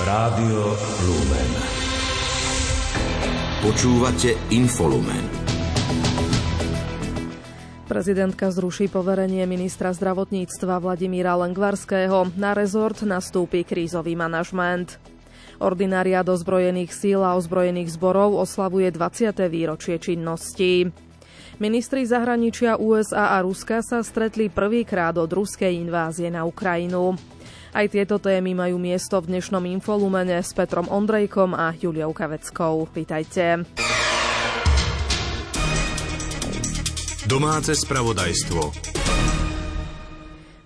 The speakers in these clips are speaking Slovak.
Rádio Lumen. Počúvate Infolumen. Prezidentka zruší poverenie ministra zdravotníctva Vladimíra Lengvarského. Na rezort nastúpi krízový manažment. Ordinária dozbrojených síl a ozbrojených zborov oslavuje 20. výročie činnosti. Ministri zahraničia USA a Ruska sa stretli prvýkrát od ruskej invázie na Ukrajinu. Aj tieto témy majú miesto v dnešnom infolumene s Petrom Ondrejkom a Juliou Kaveckou. Vítajte. Domáce spravodajstvo.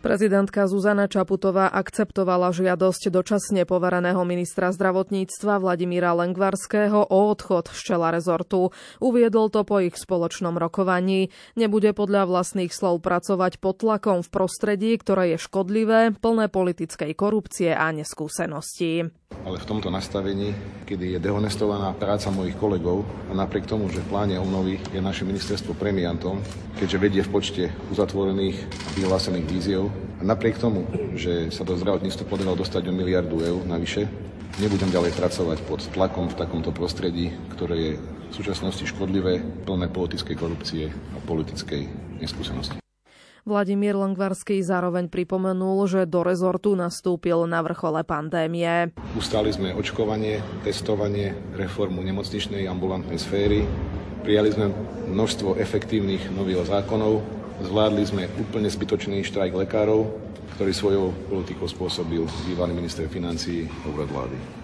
Prezidentka Zuzana Čaputová akceptovala žiadosť dočasne povereného ministra zdravotníctva Vladimíra Lengvarského o odchod z čela rezortu. Uviedol to po ich spoločnom rokovaní. Nebude podľa vlastných slov pracovať pod tlakom v prostredí, ktoré je škodlivé, plné politickej korupcie a neskúseností. Ale v tomto nastavení, kedy je dehonestovaná práca mojich kolegov a napriek tomu, že v pláne obnovy je naše ministerstvo premiantom, keďže vedie v počte uzatvorených a vyhlásených víziev, a napriek tomu, že sa do zdravotníctva podarilo dostať o miliardu eur navyše, nebudem ďalej pracovať pod tlakom v takomto prostredí, ktoré je v súčasnosti škodlivé, plné politickej korupcie a politickej neskúsenosti. Vladimír Langvarský zároveň pripomenul, že do rezortu nastúpil na vrchole pandémie. Ustali sme očkovanie, testovanie, reformu nemocničnej ambulantnej sféry, prijali sme množstvo efektívnych nových zákonov, Zvládli sme úplne zbytočný štrajk lekárov, ktorý svojou politikou spôsobil bývalý minister financí a vlády.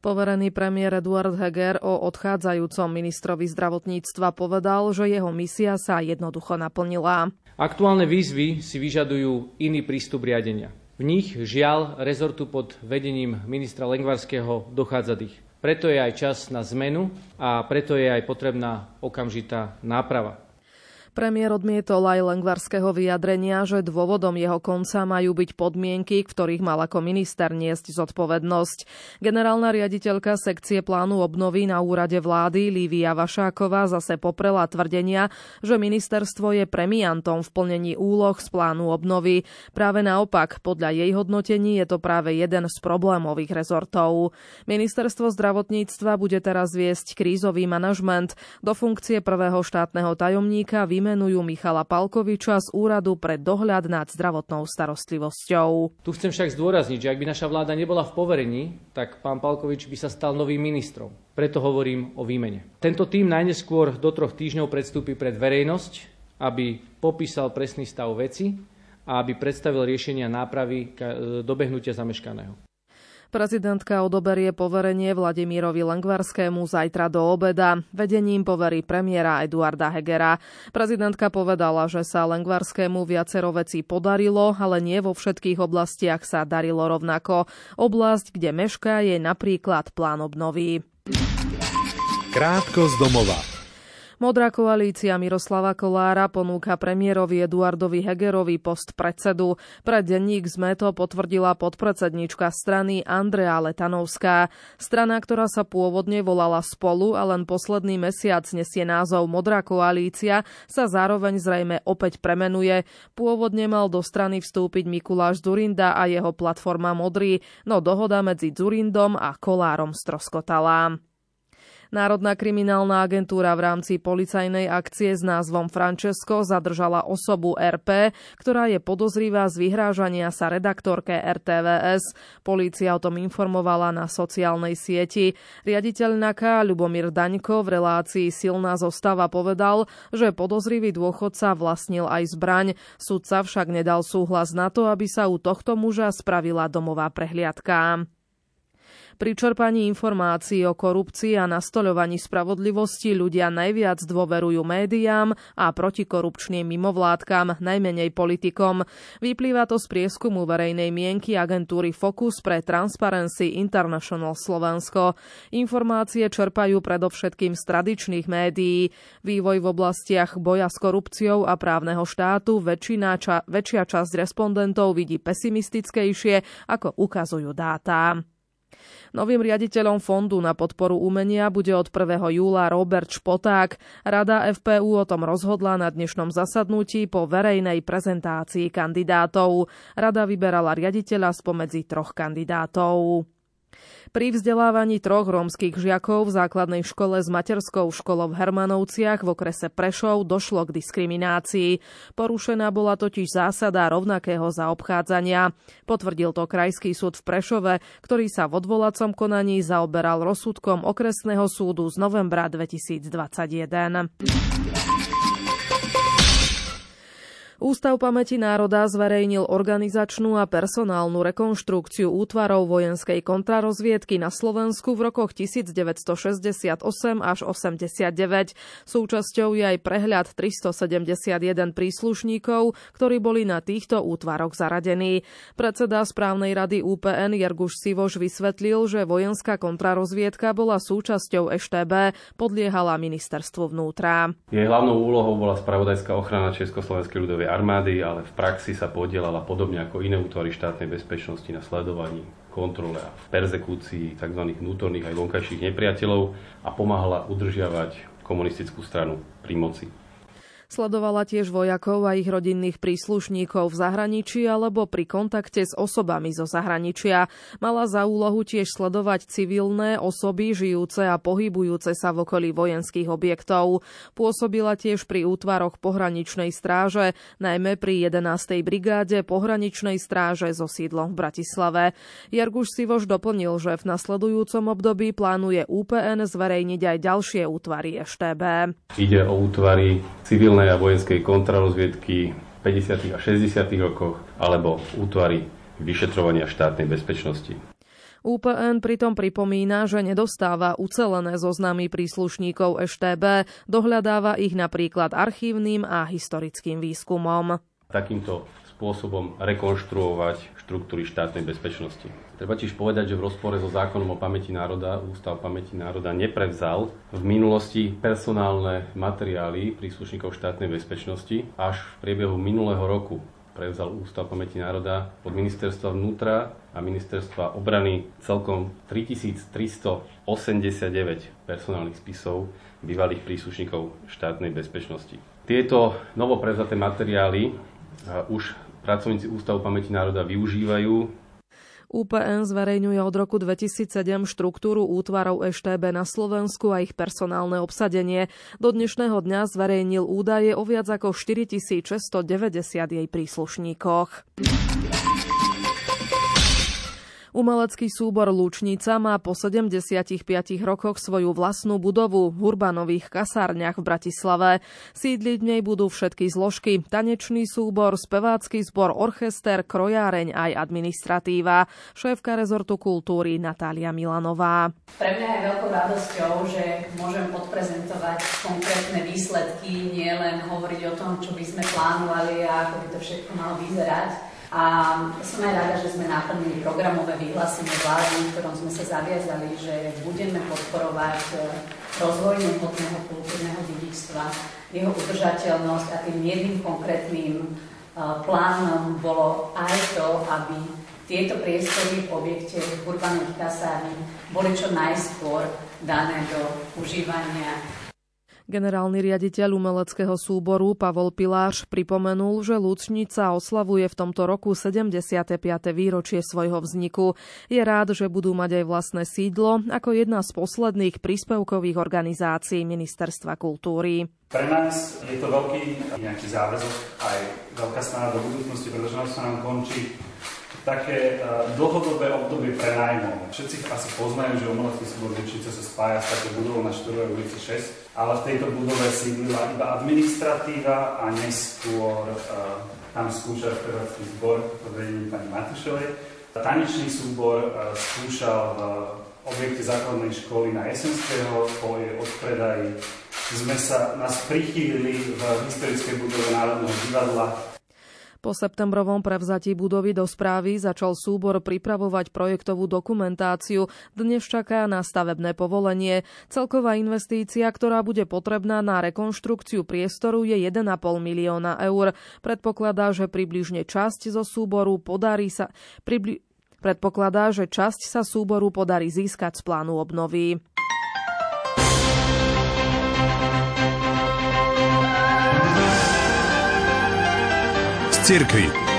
Poverený premiér Eduard Heger o odchádzajúcom ministrovi zdravotníctva povedal, že jeho misia sa jednoducho naplnila. Aktuálne výzvy si vyžadujú iný prístup riadenia. V nich žiaľ rezortu pod vedením ministra Lengvarského dochádza dých. Preto je aj čas na zmenu a preto je aj potrebná okamžitá náprava. Premiér odmietol aj Lengvarského vyjadrenia, že dôvodom jeho konca majú byť podmienky, ktorých mal ako minister niesť zodpovednosť. Generálna riaditeľka sekcie plánu obnovy na úrade vlády Lívia Vašáková zase poprela tvrdenia, že ministerstvo je premiantom v plnení úloh z plánu obnovy. Práve naopak, podľa jej hodnotení je to práve jeden z problémových rezortov. Ministerstvo zdravotníctva bude teraz viesť krízový manažment. Do funkcie prvého štátneho tajomníka vymenujú Michala Palkoviča z Úradu pre dohľad nad zdravotnou starostlivosťou. Tu chcem však zdôrazniť, že ak by naša vláda nebola v poverení, tak pán Palkovič by sa stal novým ministrom. Preto hovorím o výmene. Tento tým najneskôr do troch týždňov predstúpi pred verejnosť, aby popísal presný stav veci a aby predstavil riešenia nápravy dobehnutia zameškaného. Prezidentka odoberie poverenie Vladimírovi Lengvarskému zajtra do obeda. Vedením poverí premiéra Eduarda Hegera. Prezidentka povedala, že sa Lengvarskému viacero vecí podarilo, ale nie vo všetkých oblastiach sa darilo rovnako. Oblasť, kde mešká, je napríklad plán obnovy. Krátko z domova. Modrá koalícia Miroslava Kolára ponúka premiérovi Eduardovi Hegerovi post predsedu. Pre denník ZME to potvrdila podpredsednička strany Andrea Letanovská. Strana, ktorá sa pôvodne volala Spolu a len posledný mesiac nesie názov Modrá koalícia, sa zároveň zrejme opäť premenuje. Pôvodne mal do strany vstúpiť Mikuláš Zurinda a jeho platforma Modrý, no dohoda medzi Zurindom a Kolárom stroskotala. Národná kriminálna agentúra v rámci policajnej akcie s názvom Francesco zadržala osobu RP, ktorá je podozrivá z vyhrážania sa redaktorke RTVS. Polícia o tom informovala na sociálnej sieti. Riaditeľ NAKA Ľubomír Daňko v relácii Silná zostava povedal, že podozrivý dôchodca vlastnil aj zbraň. Sudca však nedal súhlas na to, aby sa u tohto muža spravila domová prehliadka. Pri čerpaní informácií o korupcii a nastoľovaní spravodlivosti ľudia najviac dôverujú médiám a protikorupčným mimovládkam, najmenej politikom. Vyplýva to z prieskumu verejnej mienky agentúry Focus pre Transparency International Slovensko. Informácie čerpajú predovšetkým z tradičných médií. Vývoj v oblastiach boja s korupciou a právneho štátu väčšina ča- väčšia časť respondentov vidí pesimistickejšie, ako ukazujú dáta. Novým riaditeľom fondu na podporu umenia bude od 1. júla Robert Špoták. Rada FPU o tom rozhodla na dnešnom zasadnutí po verejnej prezentácii kandidátov. Rada vyberala riaditeľa spomedzi troch kandidátov. Pri vzdelávaní troch rómskych žiakov v základnej škole s materskou školou v Hermanovciach v okrese Prešov došlo k diskriminácii. Porušená bola totiž zásada rovnakého zaobchádzania. Potvrdil to Krajský súd v Prešove, ktorý sa v odvolacom konaní zaoberal rozsudkom okresného súdu z novembra 2021. Ústav pamäti národa zverejnil organizačnú a personálnu rekonštrukciu útvarov vojenskej kontrarozviedky na Slovensku v rokoch 1968 až 89. Súčasťou je aj prehľad 371 príslušníkov, ktorí boli na týchto útvaroch zaradení. Predseda správnej rady UPN Jerguš Sivoš vysvetlil, že vojenská kontrarozviedka bola súčasťou EŠTB, podliehala ministerstvu vnútra. Jej hlavnou úlohou bola spravodajská ochrana Československej ľudovej armády, ale v praxi sa podielala podobne ako iné útvary štátnej bezpečnosti na sledovaní, kontrole a perzekúcii tzv. vnútorných aj vonkajších nepriateľov a pomáhala udržiavať komunistickú stranu pri moci. Sledovala tiež vojakov a ich rodinných príslušníkov v zahraničí alebo pri kontakte s osobami zo zahraničia. Mala za úlohu tiež sledovať civilné osoby žijúce a pohybujúce sa v okolí vojenských objektov. Pôsobila tiež pri útvaroch pohraničnej stráže, najmä pri 11. brigáde pohraničnej stráže so sídlom v Bratislave. Jarguš Sivoš doplnil, že v nasledujúcom období plánuje UPN zverejniť aj ďalšie útvary EŠTB. Ide o útvary civilné civilnej a vojenskej kontrarozviedky v 50. a 60. rokoch alebo útvary vyšetrovania štátnej bezpečnosti. UPN pritom pripomína, že nedostáva ucelené zoznamy príslušníkov EŠTB, dohľadáva ich napríklad archívnym a historickým výskumom. Takýmto spôsobom rekonštruovať štruktúry štátnej bezpečnosti. Treba tiež povedať, že v rozpore so zákonom o pamäti národa Ústav pamäti národa neprevzal v minulosti personálne materiály príslušníkov štátnej bezpečnosti. Až v priebehu minulého roku prevzal Ústav pamäti národa od ministerstva vnútra a ministerstva obrany celkom 3389 personálnych spisov bývalých príslušníkov štátnej bezpečnosti. Tieto novoprevzaté materiály už pracovníci Ústavu pamäti národa využívajú. UPN zverejňuje od roku 2007 štruktúru útvarov EŠTB na Slovensku a ich personálne obsadenie. Do dnešného dňa zverejnil údaje o viac ako 4690 jej príslušníkoch. Umelecký súbor Lúčnica má po 75 rokoch svoju vlastnú budovu v Urbanových kasárniach v Bratislave. Sídliť v nej budú všetky zložky, tanečný súbor, spevácky zbor, orchester, krojáreň aj administratíva. Šéfka rezortu kultúry Natália Milanová. Pre mňa je veľkou radosťou, že môžem odprezentovať konkrétne výsledky, nie len hovoriť o tom, čo by sme plánovali a ako by to všetko malo vyzerať a som aj rada, že sme naplnili programové vyhlásenie vlády, v ktorom sme sa zaviazali, že budeme podporovať e, rozvoj nehmotného kultúrneho dedičstva, jeho udržateľnosť a tým jedným konkrétnym e, plánom bolo aj to, aby tieto priestory v objekte urbaných kasární boli čo najskôr dané do užívania Generálny riaditeľ umeleckého súboru Pavol Piláš pripomenul, že Lučnica oslavuje v tomto roku 75. výročie svojho vzniku. Je rád, že budú mať aj vlastné sídlo ako jedna z posledných príspevkových organizácií Ministerstva kultúry. Pre nás je to veľký nejaký záväzok, aj veľká snaha do budúcnosti, pretože sa nám končí také uh, dlhodobé obdobie prenajmov. Všetci asi poznajú, že umelecký súbor Lučnice sa spája s takou budovou na 4. ulici 6, ale v tejto budove sídlila iba administratíva a neskôr uh, tam skúšal spevácky zbor pod vedením pani Matušovej. Tanečný súbor uh, skúšal v objekte základnej školy na Jesenského, po jej odpredaji sme sa, nás prichýlili v historickej budove Národného divadla po septembrovom prevzatí budovy do správy začal súbor pripravovať projektovú dokumentáciu. Dnes čaká na stavebné povolenie. Celková investícia, ktorá bude potrebná na rekonštrukciu priestoru, je 1,5 milióna eur. Predpokladá, že približne časť zo súboru podarí sa... Pribli, predpokladá, že časť sa súboru podarí získať z plánu obnovy. церкви.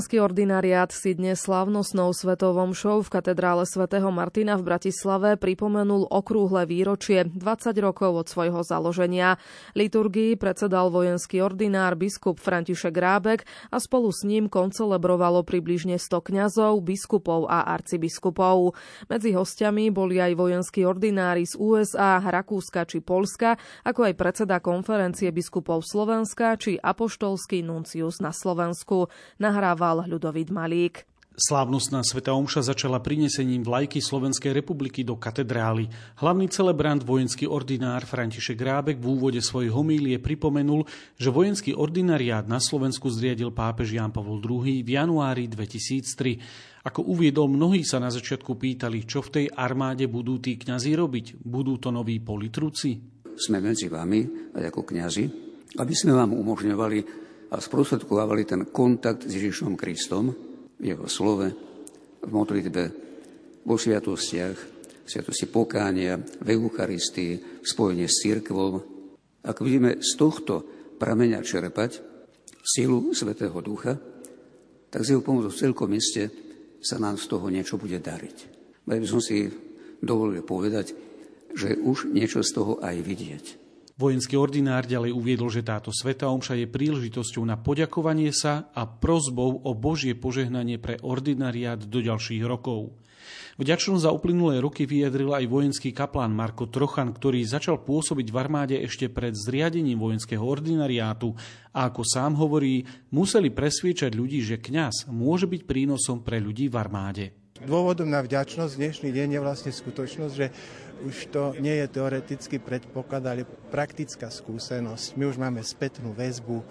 Vojenský ordinariát si dnes slávnostnou svetovom show v katedrále svätého Martina v Bratislave pripomenul okrúhle výročie 20 rokov od svojho založenia. Liturgii predsedal vojenský ordinár biskup František Rábek a spolu s ním koncelebrovalo približne 100 kňazov, biskupov a arcibiskupov. Medzi hostiami boli aj vojenskí ordinári z USA, Rakúska či Polska, ako aj predseda konferencie biskupov Slovenska či apoštolský nuncius na Slovensku. Na nahrával Ľudovít Malík. Slávnostná sveta omša začala prinesením vlajky Slovenskej republiky do katedrály. Hlavný celebrant vojenský ordinár František Rábek v úvode svojej homílie pripomenul, že vojenský ordinariát na Slovensku zriadil pápež Jan Pavol II v januári 2003. Ako uviedol, mnohí sa na začiatku pýtali, čo v tej armáde budú tí kňazi robiť. Budú to noví politruci? Sme medzi vami, ako kňazi, aby sme vám umožňovali a sprostredkovávali ten kontakt s Ježišom Kristom v jeho slove, v modlitbe, vo sviatostiach, sviatosti pokánia, v Eucharistii, v spojení s církvom. Ak budeme z tohto prameňa čerpať silu Svetého Ducha, tak z jeho pomocou v celkom meste sa nám z toho niečo bude dariť. By som si dovolil povedať, že už niečo z toho aj vidieť. Vojenský ordinár ďalej uviedol, že táto sveta omša je príležitosťou na poďakovanie sa a prozbou o Božie požehnanie pre ordinariát do ďalších rokov. Vďačnosť za uplynulé roky vyjadril aj vojenský kaplán Marko Trochan, ktorý začal pôsobiť v armáde ešte pred zriadením vojenského ordinariátu a ako sám hovorí, museli presviečať ľudí, že kňaz môže byť prínosom pre ľudí v armáde. Dôvodom na vďačnosť dnešný deň je vlastne skutočnosť, že už to nie je teoretický predpoklad, ale praktická skúsenosť. My už máme spätnú väzbu,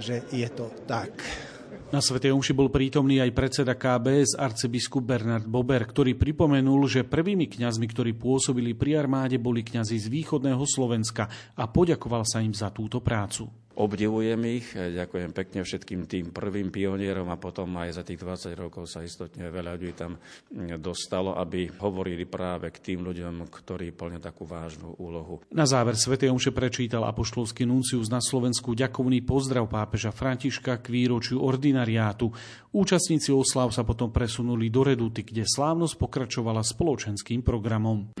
že je to tak. Na Svetej Omši bol prítomný aj predseda KBS arcibiskup Bernard Bober, ktorý pripomenul, že prvými kňazmi, ktorí pôsobili pri armáde, boli kňazi z východného Slovenska a poďakoval sa im za túto prácu. Obdivujem ich, ďakujem pekne všetkým tým prvým pionierom a potom aj za tých 20 rokov sa istotne veľa ľudí tam dostalo, aby hovorili práve k tým ľuďom, ktorí plnia takú vážnu úlohu. Na záver Sv. Omše prečítal apoštolský nuncius na Slovensku ďakovný pozdrav pápeža Františka k výročiu ordinariátu. Účastníci oslav sa potom presunuli do Reduty, kde slávnosť pokračovala spoločenským programom.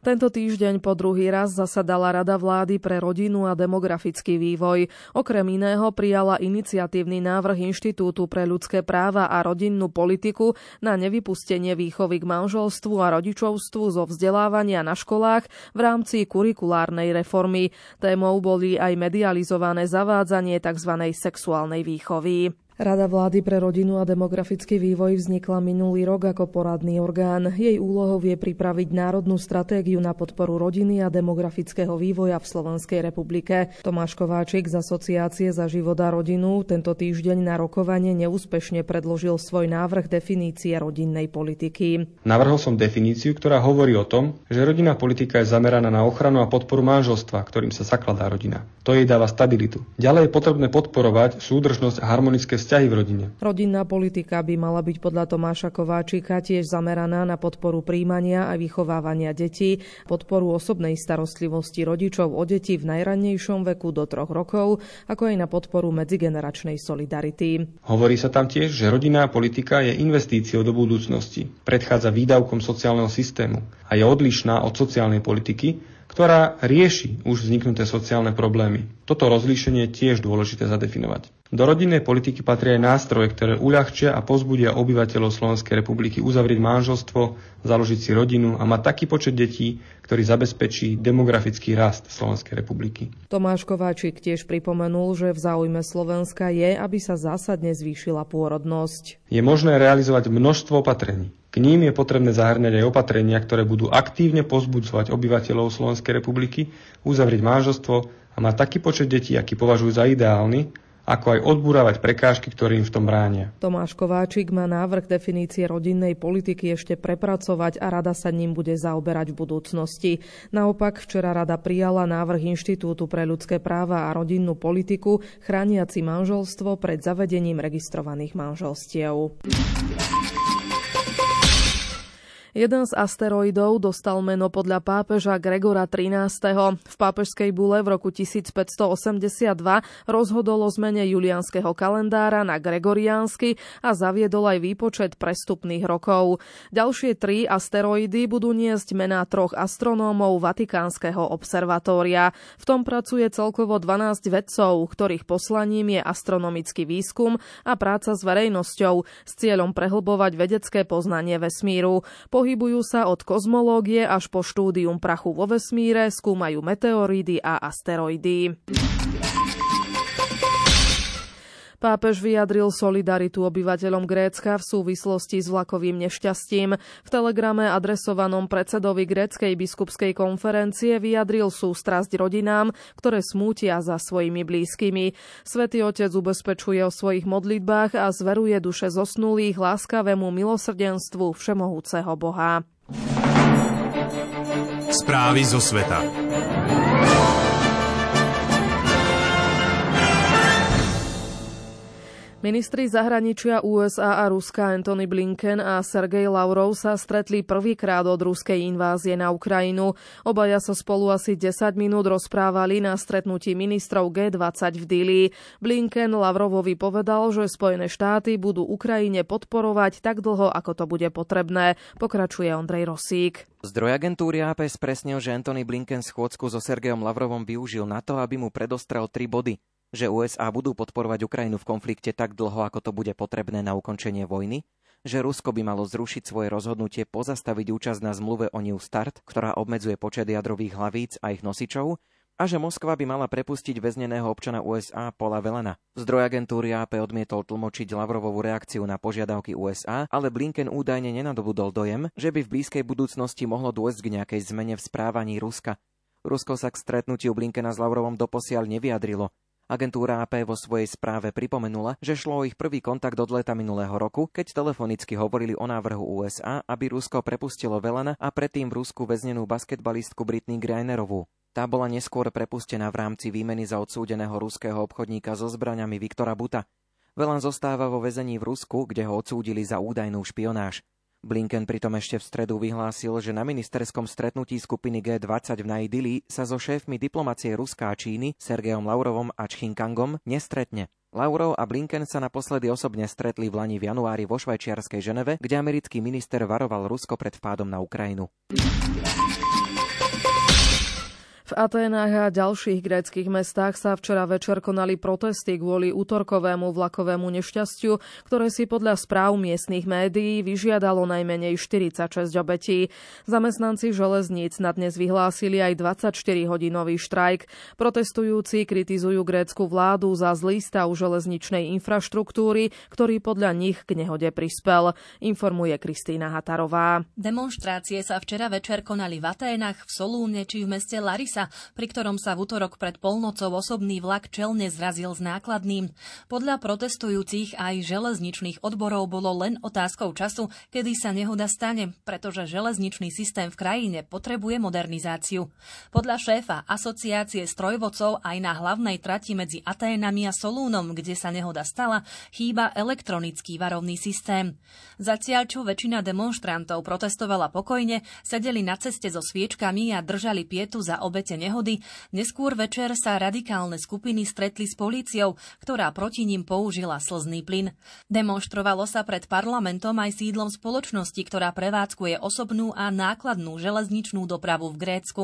Tento týždeň po druhý raz zasadala Rada vlády pre rodinu a demografický vývoj. Okrem iného prijala iniciatívny návrh Inštitútu pre ľudské práva a rodinnú politiku na nevypustenie výchovy k manželstvu a rodičovstvu zo vzdelávania na školách v rámci kurikulárnej reformy. Témou boli aj medializované zavádzanie tzv. sexuálnej výchovy. Rada vlády pre rodinu a demografický vývoj vznikla minulý rok ako poradný orgán. Jej úlohou je pripraviť národnú stratégiu na podporu rodiny a demografického vývoja v Slovenskej republike. Tomáš Kováčik z Asociácie za život a rodinu tento týždeň na rokovanie neúspešne predložil svoj návrh definície rodinnej politiky. Navrhol som definíciu, ktorá hovorí o tom, že rodinná politika je zameraná na ochranu a podporu manželstva, ktorým sa zakladá rodina. To jej dáva stabilitu. Ďalej je potrebné podporovať súdržnosť a harmonické vzťahy v rodine. Rodinná politika by mala byť podľa Tomáša Kováčika tiež zameraná na podporu príjmania a vychovávania detí, podporu osobnej starostlivosti rodičov o deti v najrannejšom veku do troch rokov, ako aj na podporu medzigeneračnej solidarity. Hovorí sa tam tiež, že rodinná politika je investíciou do budúcnosti, predchádza výdavkom sociálneho systému a je odlišná od sociálnej politiky, ktorá rieši už vzniknuté sociálne problémy. Toto rozlíšenie je tiež dôležité zadefinovať. Do rodinnej politiky patria aj nástroje, ktoré uľahčia a pozbudia obyvateľov Slovenskej republiky uzavrieť manželstvo, založiť si rodinu a mať taký počet detí, ktorý zabezpečí demografický rast Slovenskej republiky. Tomáš Kováčik tiež pripomenul, že v záujme Slovenska je, aby sa zásadne zvýšila pôrodnosť. Je možné realizovať množstvo opatrení. K ním je potrebné zahrňať aj opatrenia, ktoré budú aktívne pozbudzovať obyvateľov Slovenskej republiky uzavrieť manželstvo a mať taký počet detí, aký považujú za ideálny, ako aj odburávať prekážky, ktoré im v tom bránia. Tomáš Kováčik má návrh definície rodinnej politiky ešte prepracovať a rada sa ním bude zaoberať v budúcnosti. Naopak včera rada prijala návrh Inštitútu pre ľudské práva a rodinnú politiku chrániaci manželstvo pred zavedením registrovaných manželstiev. Jeden z asteroidov dostal meno podľa pápeža Gregora XIII. V pápežskej bule v roku 1582 rozhodol o zmene julianského kalendára na gregoriánsky a zaviedol aj výpočet prestupných rokov. Ďalšie tri asteroidy budú niesť mená troch astronómov Vatikánskeho observatória. V tom pracuje celkovo 12 vedcov, ktorých poslaním je astronomický výskum a práca s verejnosťou s cieľom prehlbovať vedecké poznanie vesmíru. Po Pohybujú sa od kozmológie až po štúdium prachu vo vesmíre, skúmajú meteoridy a asteroidy. Pápež vyjadril solidaritu obyvateľom Grécka v súvislosti s vlakovým nešťastím. V telegrame adresovanom predsedovi Gréckej biskupskej konferencie vyjadril sústrasť rodinám, ktoré smútia za svojimi blízkymi. Svetý otec ubezpečuje o svojich modlitbách a zveruje duše zosnulých láskavému milosrdenstvu všemohúceho Boha. Správy zo sveta. Ministri zahraničia USA a Ruska Anthony Blinken a Sergej Lavrov sa stretli prvýkrát od ruskej invázie na Ukrajinu. Obaja sa spolu asi 10 minút rozprávali na stretnutí ministrov G20 v Dili. Blinken Lavrovovi povedal, že Spojené štáty budú Ukrajine podporovať tak dlho, ako to bude potrebné. Pokračuje Ondrej Rosík. Zdroj agentúry AP spresnil, že Anthony Blinken schôdzku so Sergejom Lavrovom využil na to, aby mu predostrel tri body že USA budú podporovať Ukrajinu v konflikte tak dlho, ako to bude potrebné na ukončenie vojny, že Rusko by malo zrušiť svoje rozhodnutie pozastaviť účasť na zmluve o New Start, ktorá obmedzuje počet jadrových hlavíc a ich nosičov, a že Moskva by mala prepustiť väzneného občana USA Paula Velena. Zdroj agentúry AP odmietol tlmočiť Lavrovovú reakciu na požiadavky USA, ale Blinken údajne nenadobudol dojem, že by v blízkej budúcnosti mohlo dôjsť k nejakej zmene v správaní Ruska. Rusko sa k stretnutiu Blinkena s Lavrovom doposiaľ nevyjadrilo. Agentúra AP vo svojej správe pripomenula, že šlo o ich prvý kontakt od leta minulého roku, keď telefonicky hovorili o návrhu USA, aby Rusko prepustilo Velena a predtým v Rusku väznenú basketbalistku Britney Grinerovú. Tá bola neskôr prepustená v rámci výmeny za odsúdeného ruského obchodníka so zbraňami Viktora Buta. Velan zostáva vo väzení v Rusku, kde ho odsúdili za údajnú špionáž. Blinken pritom ešte v stredu vyhlásil, že na ministerskom stretnutí skupiny G20 v Najdili sa so šéfmi diplomacie Ruska a Číny, Sergejom Laurovom a Čchinkangom, nestretne. Laurov a Blinken sa naposledy osobne stretli v Lani v januári vo švajčiarskej Ženeve, kde americký minister varoval Rusko pred vpádom na Ukrajinu. V Aténach a ďalších gréckých mestách sa včera večer konali protesty kvôli útorkovému vlakovému nešťastiu, ktoré si podľa správ miestnych médií vyžiadalo najmenej 46 obetí. Zamestnanci železníc na dnes vyhlásili aj 24-hodinový štrajk. Protestujúci kritizujú grécku vládu za zlý stav železničnej infraštruktúry, ktorý podľa nich k nehode prispel, informuje Kristýna Hatarová. Demonstrácie sa včera večer konali v Aténach, v Solúne či v meste Larisa Marsa, pri ktorom sa v útorok pred polnocou osobný vlak čelne zrazil s nákladným. Podľa protestujúcich aj železničných odborov bolo len otázkou času, kedy sa nehoda stane, pretože železničný systém v krajine potrebuje modernizáciu. Podľa šéfa asociácie strojvodcov aj na hlavnej trati medzi Aténami a Solúnom, kde sa nehoda stala, chýba elektronický varovný systém. Zatiaľ, čo väčšina demonstrantov protestovala pokojne, sedeli na ceste so sviečkami a držali pietu za obete mieste nehody, neskôr večer sa radikálne skupiny stretli s políciou, ktorá proti ním použila slzný plyn. Demonstrovalo sa pred parlamentom aj sídlom spoločnosti, ktorá prevádzkuje osobnú a nákladnú železničnú dopravu v Grécku.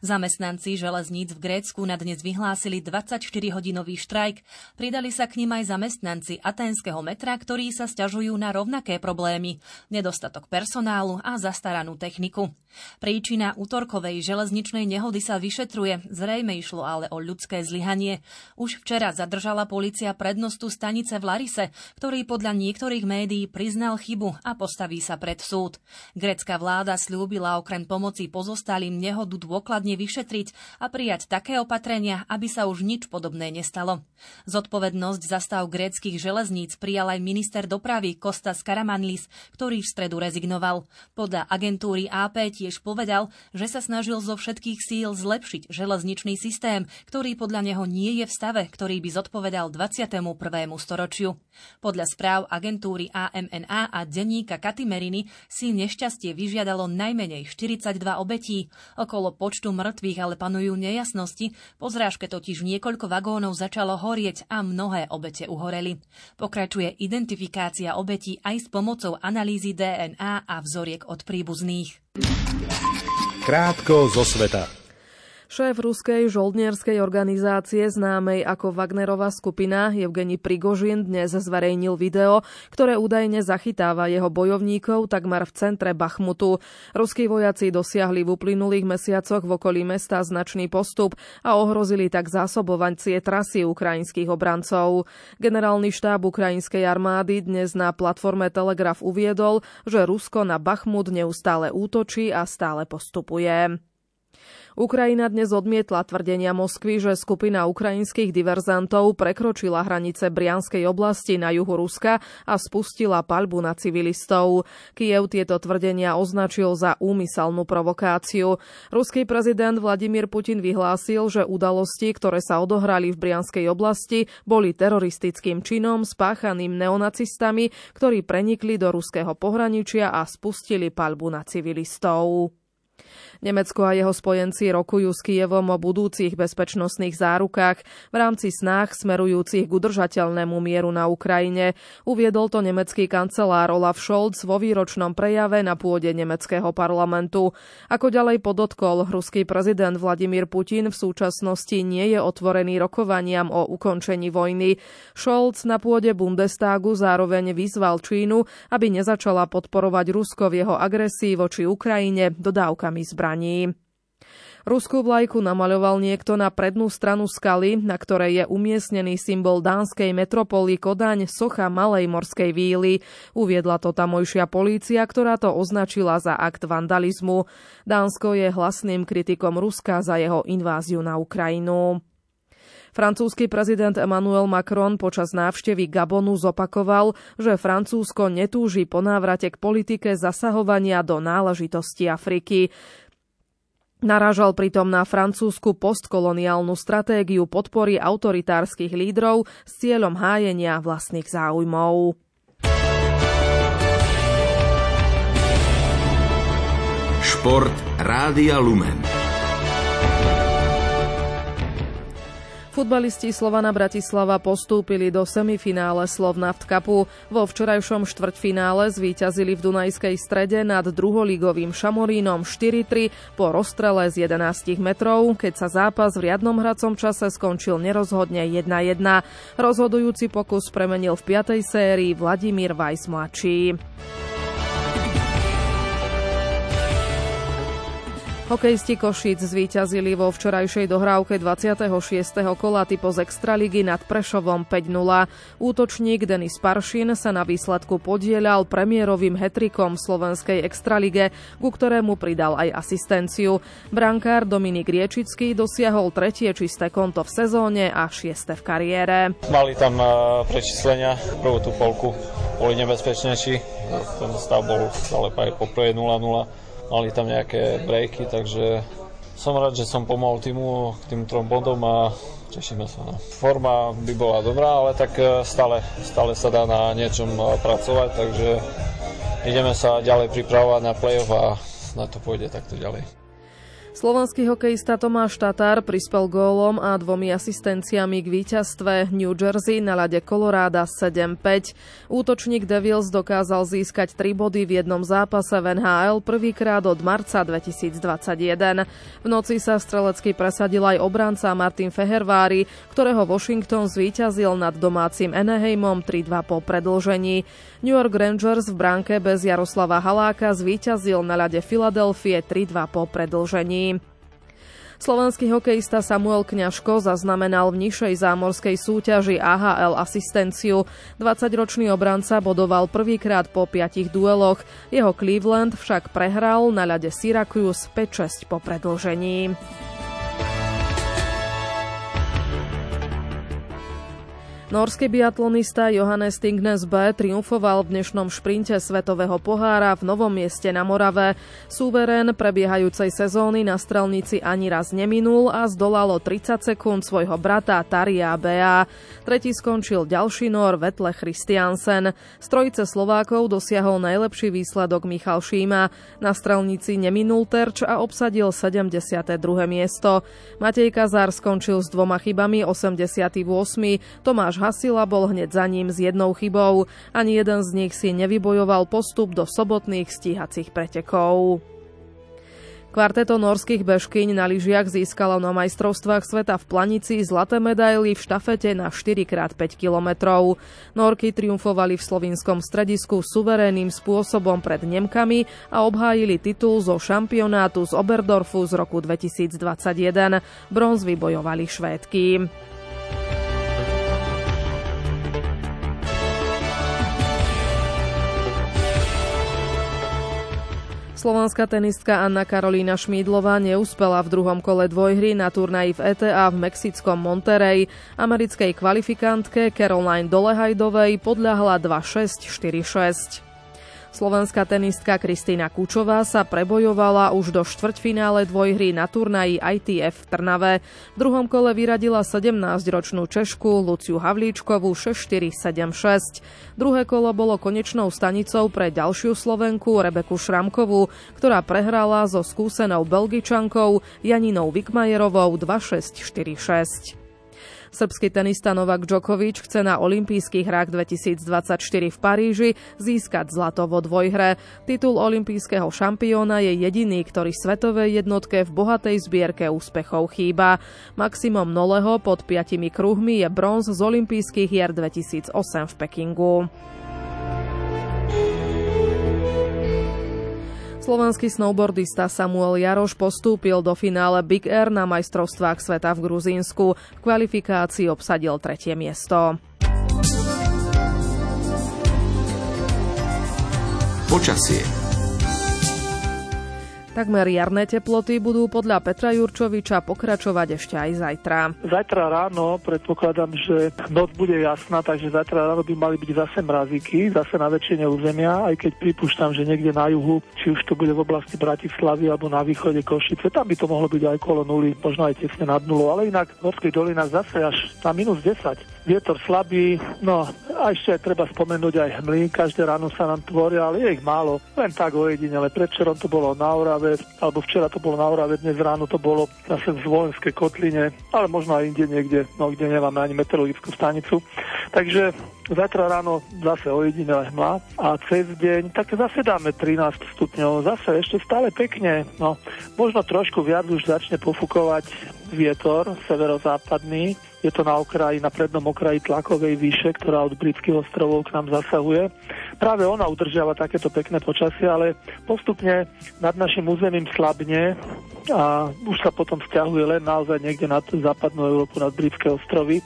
Zamestnanci železníc v Grécku na dnes vyhlásili 24-hodinový štrajk. Pridali sa k ním aj zamestnanci aténskeho metra, ktorí sa stiažujú na rovnaké problémy, nedostatok personálu a zastaranú techniku. Príčina útorkovej železničnej nehody sa vyšetruje, zrejme išlo ale o ľudské zlyhanie. Už včera zadržala policia prednostu stanice v Larise, ktorý podľa niektorých médií priznal chybu a postaví sa pred súd. Grecká vláda slúbila okrem pomoci pozostalým nehodu dôkladne vyšetriť a prijať také opatrenia, aby sa už nič podobné nestalo. Zodpovednosť za stav gréckých železníc prijal aj minister dopravy Kostas Karamanlis, ktorý v stredu rezignoval. Podľa agentúry AP tiež povedal, že sa snažil zo všetkých síl zlepšiť železničný systém, ktorý podľa neho nie je v stave, ktorý by zodpovedal 21. storočiu. Podľa správ agentúry AMNA a denníka Katimeriny si nešťastie vyžiadalo najmenej 42 obetí. Okolo počtu mŕtvych ale panujú nejasnosti, po zrážke totiž niekoľko vagónov začalo horieť a mnohé obete uhoreli. Pokračuje identifikácia obetí aj s pomocou analýzy DNA a vzoriek od príbuzných. Krátko zo sveta. Šéf ruskej žoldnierskej organizácie známej ako Wagnerová skupina Evgeni Prigožin dnes zverejnil video, ktoré údajne zachytáva jeho bojovníkov takmer v centre Bachmutu. Ruskí vojaci dosiahli v uplynulých mesiacoch v okolí mesta značný postup a ohrozili tak zásobovacie trasy ukrajinských obrancov. Generálny štáb ukrajinskej armády dnes na platforme Telegraf uviedol, že Rusko na Bachmut neustále útočí a stále postupuje. Ukrajina dnes odmietla tvrdenia Moskvy, že skupina ukrajinských diverzantov prekročila hranice Brianskej oblasti na juhu Ruska a spustila paľbu na civilistov. Kiev tieto tvrdenia označil za úmyselnú provokáciu. Ruský prezident Vladimír Putin vyhlásil, že udalosti, ktoré sa odohrali v Brianskej oblasti, boli teroristickým činom spáchaným neonacistami, ktorí prenikli do ruského pohraničia a spustili paľbu na civilistov. Nemecko a jeho spojenci rokujú s Kievom o budúcich bezpečnostných zárukách v rámci snách smerujúcich k udržateľnému mieru na Ukrajine. Uviedol to nemecký kancelár Olaf Scholz vo výročnom prejave na pôde nemeckého parlamentu. Ako ďalej podotkol, ruský prezident Vladimír Putin v súčasnosti nie je otvorený rokovaniam o ukončení vojny. Scholz na pôde Bundestagu zároveň vyzval Čínu, aby nezačala podporovať Rusko v jeho agresii voči Ukrajine dodávkami zbraní zbraní. Ruskú vlajku namaľoval niekto na prednú stranu skaly, na ktorej je umiestnený symbol dánskej metropoly Kodaň socha Malej morskej víly. Uviedla to tamojšia polícia, ktorá to označila za akt vandalizmu. Dánsko je hlasným kritikom Ruska za jeho inváziu na Ukrajinu. Francúzsky prezident Emmanuel Macron počas návštevy Gabonu zopakoval, že Francúzsko netúži po návrate k politike zasahovania do náležitosti Afriky. Naražal pritom na francúzsku postkoloniálnu stratégiu podpory autoritárskych lídrov s cieľom hájenia vlastných záujmov. Šport Rádia Lumen. Futbalisti Slovana Bratislava postúpili do semifinále Slovnaft Cupu. Vo včerajšom štvrťfinále zvíťazili v Dunajskej strede nad druholigovým Šamorínom 4-3 po rozstrele z 11 metrov, keď sa zápas v riadnom hracom čase skončil nerozhodne 1-1. Rozhodujúci pokus premenil v 5. sérii Vladimír Vajs mladší. Hokejisti Košic zvíťazili vo včerajšej dohrávke 26. kola typo z Extraligy nad Prešovom 5-0. Útočník Denis Paršin sa na výsledku podielal premiérovým hetrikom slovenskej Extralige, ku ktorému pridal aj asistenciu. Brankár Dominik Riečický dosiahol tretie čisté konto v sezóne a šieste v kariére. Mali tam eh, prečíslenia, prvú tú polku boli nebezpečnejší, ten stav bol ale aj po 0-0 mali tam nejaké breaky, takže som rád, že som pomohol týmu k tým trom bodom a tešíme sa. No. Forma by bola dobrá, ale tak e, stále, stále sa dá na niečom e, pracovať, takže ideme sa ďalej pripravovať na play-off a na to pôjde takto ďalej. Slovenský hokejista Tomáš Tatár prispel gólom a dvomi asistenciami k víťazstve New Jersey na ľade Koloráda 7-5. Útočník Devils dokázal získať 3 body v jednom zápase v NHL prvýkrát od marca 2021. V noci sa strelecky presadil aj obranca Martin Fehervári, ktorého Washington zvíťazil nad domácim Anaheimom 3-2 po predlžení. New York Rangers v bránke bez Jaroslava Haláka zvíťazil na ľade Filadelfie 3-2 po predlžení. Slovenský hokejista Samuel Kňažko zaznamenal v nižšej zámorskej súťaži AHL asistenciu. 20-ročný obranca bodoval prvýkrát po piatich dueloch. Jeho Cleveland však prehral na ľade Syracuse 5-6 po predlžení. Norský biatlonista Johannes Stingnes B triumfoval v dnešnom šprinte Svetového pohára v Novom mieste na Morave. Súverén prebiehajúcej sezóny na strelnici ani raz neminul a zdolalo 30 sekúnd svojho brata Taria Bea. Tretí skončil ďalší Nor Vetle Christiansen. Z trojice Slovákov dosiahol najlepší výsledok Michal Šíma. Na strelnici neminul terč a obsadil 72. miesto. Matej Kazár skončil s dvoma chybami 88. Tomáš Hasila bol hneď za ním s jednou chybou. Ani jeden z nich si nevybojoval postup do sobotných stíhacích pretekov. Kvarteto norských bežkyň na lyžiach získalo na majstrovstvách sveta v Planici zlaté medaily v štafete na 4x5 kilometrov. Norky triumfovali v slovinskom stredisku suverénnym spôsobom pred Nemkami a obhájili titul zo šampionátu z Oberdorfu z roku 2021. Bronz vybojovali Švédky. Slovenská tenistka Anna Karolína Šmídlová neúspela v druhom kole dvojhry na turnaji v ETA v mexickom Monterey. Americkej kvalifikantke Caroline Dolehajdovej podľahla 2-6, 4-6. Slovenská tenistka Kristýna Kučová sa prebojovala už do štvrťfinále dvojhry na turnaji ITF v Trnave. V druhom kole vyradila 17-ročnú Češku Luciu Havlíčkovú 6-4-7-6. Druhé kolo bolo konečnou stanicou pre ďalšiu Slovenku Rebeku Šramkovú, ktorá prehrala so skúsenou Belgičankou Janinou Vikmajerovou 2-6-4-6. Srbský tenista Novak Djokovic chce na olympijských hrách 2024 v Paríži získať zlato vo dvojhre. Titul olympijského šampióna je jediný, ktorý svetovej jednotke v bohatej zbierke úspechov chýba. Maximum Noleho pod piatimi kruhmi je bronz z olympijských hier 2008 v Pekingu. Slovenský snowboardista Samuel Jaroš postúpil do finále Big Air na majstrovstvách sveta v Gruzínsku. V kvalifikácii obsadil tretie miesto. Počasie Takmer jarné teploty budú podľa Petra Jurčoviča pokračovať ešte aj zajtra. Zajtra ráno predpokladám, že noc bude jasná, takže zajtra ráno by mali byť zase mrazíky, zase na väčšine územia, aj keď pripúšťam, že niekde na juhu, či už to bude v oblasti Bratislavy alebo na východe Košice, tam by to mohlo byť aj kolo nuly, možno aj tesne nad nulou, ale inak v morských dolinách zase až na minus 10 vietor slabý, no a ešte aj treba spomenúť aj hmly, každé ráno sa nám tvoria, ale je ich málo, len tak ojedinele. Predčerom to bolo na Orave, alebo včera to bolo na Orave, dnes ráno to bolo zase v Zvolenskej kotline, ale možno aj inde niekde, no kde nemáme ani meteorologickú stanicu. Takže zajtra ráno zase ojedinele hmla a cez deň tak zase dáme 13 stupňov, zase ešte stále pekne, no možno trošku viac už začne pofukovať vietor severozápadný, je to na okraji, na prednom okraji tlakovej výše, ktorá od britských ostrovov k nám zasahuje. Práve ona udržiava takéto pekné počasie, ale postupne nad našim územím slabne a už sa potom vzťahuje len naozaj niekde nad západnú Európu, nad britské ostrovy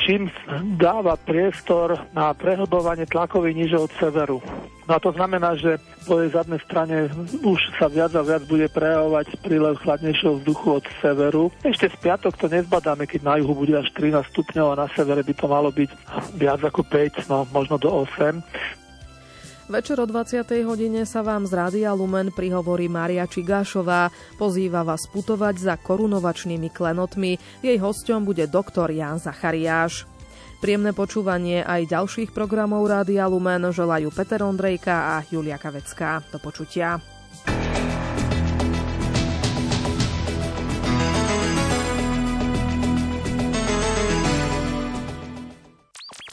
čím dáva priestor na prehlbovanie tlakovej níže od severu. No a to znamená, že po jej zadnej strane už sa viac a viac bude prejavovať prílev chladnejšieho vzduchu od severu. Ešte z piatok to nezbadáme, keď na juhu bude až 13 stupňov a na severe by to malo byť viac ako 5, no možno do 8. Večer o 20. hodine sa vám z Rádia Lumen prihovorí Mária Čigášová. Pozýva vás putovať za korunovačnými klenotmi. Jej hosťom bude doktor Jan Zachariáš. Príjemné počúvanie aj ďalších programov Rádia Lumen želajú Peter Ondrejka a Julia Kavecká. Do počutia.